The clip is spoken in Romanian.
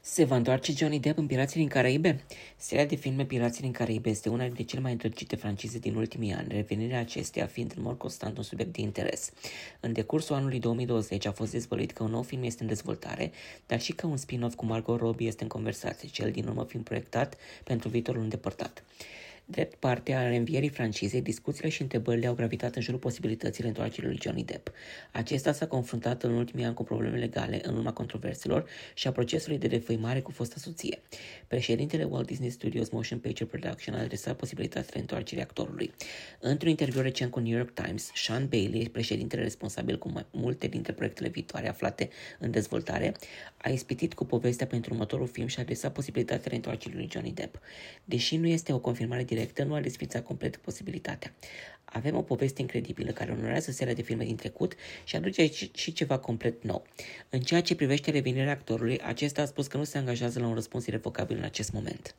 Se va întoarce Johnny Depp în Pirații din Caraibe? Seria de filme Pirații din Caraibe este una dintre cele mai întărcite francize din ultimii ani, revenirea acesteia fiind în mod constant un subiect de interes. În decursul anului 2020 a fost dezvăluit că un nou film este în dezvoltare, dar și că un spin-off cu Margot Robbie este în conversație, cel din urmă fiind proiectat pentru viitorul îndepărtat. Drept parte a reînvierii francizei, discuțiile și întrebările au gravitat în jurul posibilității întoarcerii lui Johnny Depp. Acesta s-a confruntat în ultimii ani cu probleme legale în urma controverselor și a procesului de defăimare cu fosta soție. Președintele Walt Disney Studios Motion Picture Production a adresat posibilitatea de întoarcere actorului. Într-un interviu recent cu New York Times, Sean Bailey, președintele responsabil cu multe dintre proiectele viitoare aflate în dezvoltare, a ispitit cu povestea pentru următorul film și a adresat posibilitatea de întoarcerii lui Johnny Depp. Deși nu este o confirmare directă, directă nu a desfințat complet posibilitatea. Avem o poveste incredibilă care onorează seria de filme din trecut și aduce și ceva complet nou. În ceea ce privește revenirea actorului, acesta a spus că nu se angajează la un răspuns irrevocabil în acest moment.